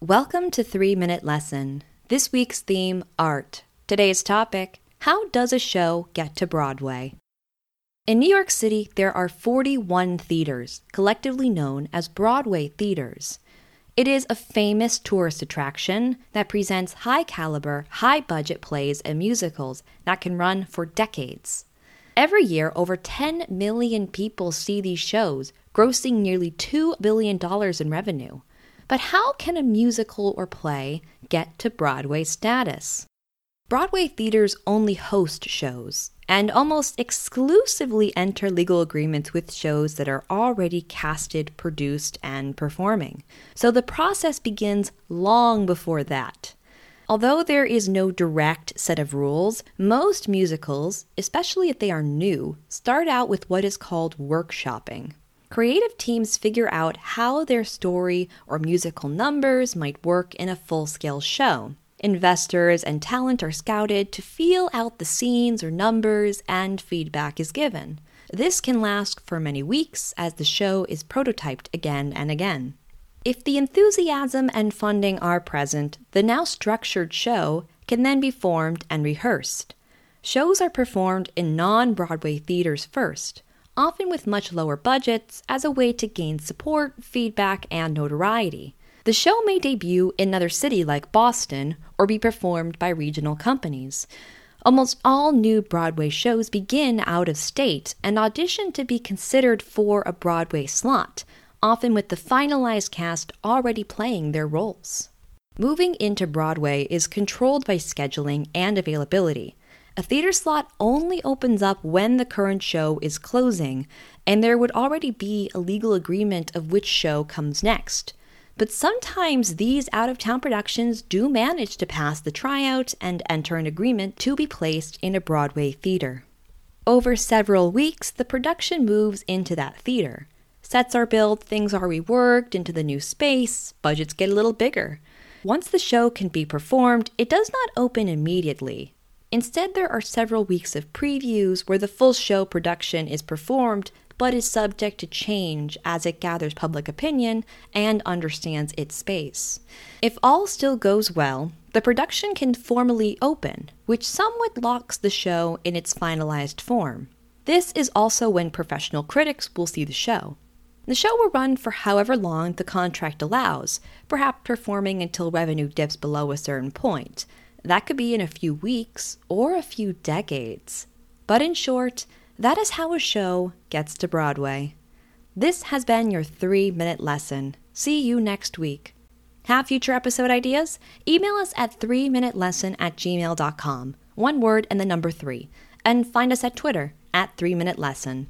Welcome to 3 Minute Lesson. This week's theme art. Today's topic How does a show get to Broadway? In New York City, there are 41 theaters, collectively known as Broadway theaters. It is a famous tourist attraction that presents high caliber, high budget plays and musicals that can run for decades. Every year, over 10 million people see these shows, grossing nearly $2 billion in revenue. But how can a musical or play get to Broadway status? Broadway theaters only host shows and almost exclusively enter legal agreements with shows that are already casted, produced, and performing. So the process begins long before that. Although there is no direct set of rules, most musicals, especially if they are new, start out with what is called workshopping. Creative teams figure out how their story or musical numbers might work in a full scale show. Investors and talent are scouted to feel out the scenes or numbers, and feedback is given. This can last for many weeks as the show is prototyped again and again. If the enthusiasm and funding are present, the now structured show can then be formed and rehearsed. Shows are performed in non Broadway theaters first, often with much lower budgets, as a way to gain support, feedback, and notoriety. The show may debut in another city like Boston or be performed by regional companies. Almost all new Broadway shows begin out of state and audition to be considered for a Broadway slot, often with the finalized cast already playing their roles. Moving into Broadway is controlled by scheduling and availability. A theater slot only opens up when the current show is closing, and there would already be a legal agreement of which show comes next. But sometimes these out of town productions do manage to pass the tryout and enter an agreement to be placed in a Broadway theater. Over several weeks, the production moves into that theater. Sets are built, things are reworked into the new space, budgets get a little bigger. Once the show can be performed, it does not open immediately. Instead, there are several weeks of previews where the full show production is performed but is subject to change as it gathers public opinion and understands its space. If all still goes well, the production can formally open, which somewhat locks the show in its finalized form. This is also when professional critics will see the show. The show will run for however long the contract allows, perhaps performing until revenue dips below a certain point. That could be in a few weeks or a few decades. But in short, that is how a show gets to Broadway. This has been your three minute lesson. See you next week. Have future episode ideas? Email us at 3minutelesson at gmail.com, one word and the number three, and find us at Twitter at 3minutelesson.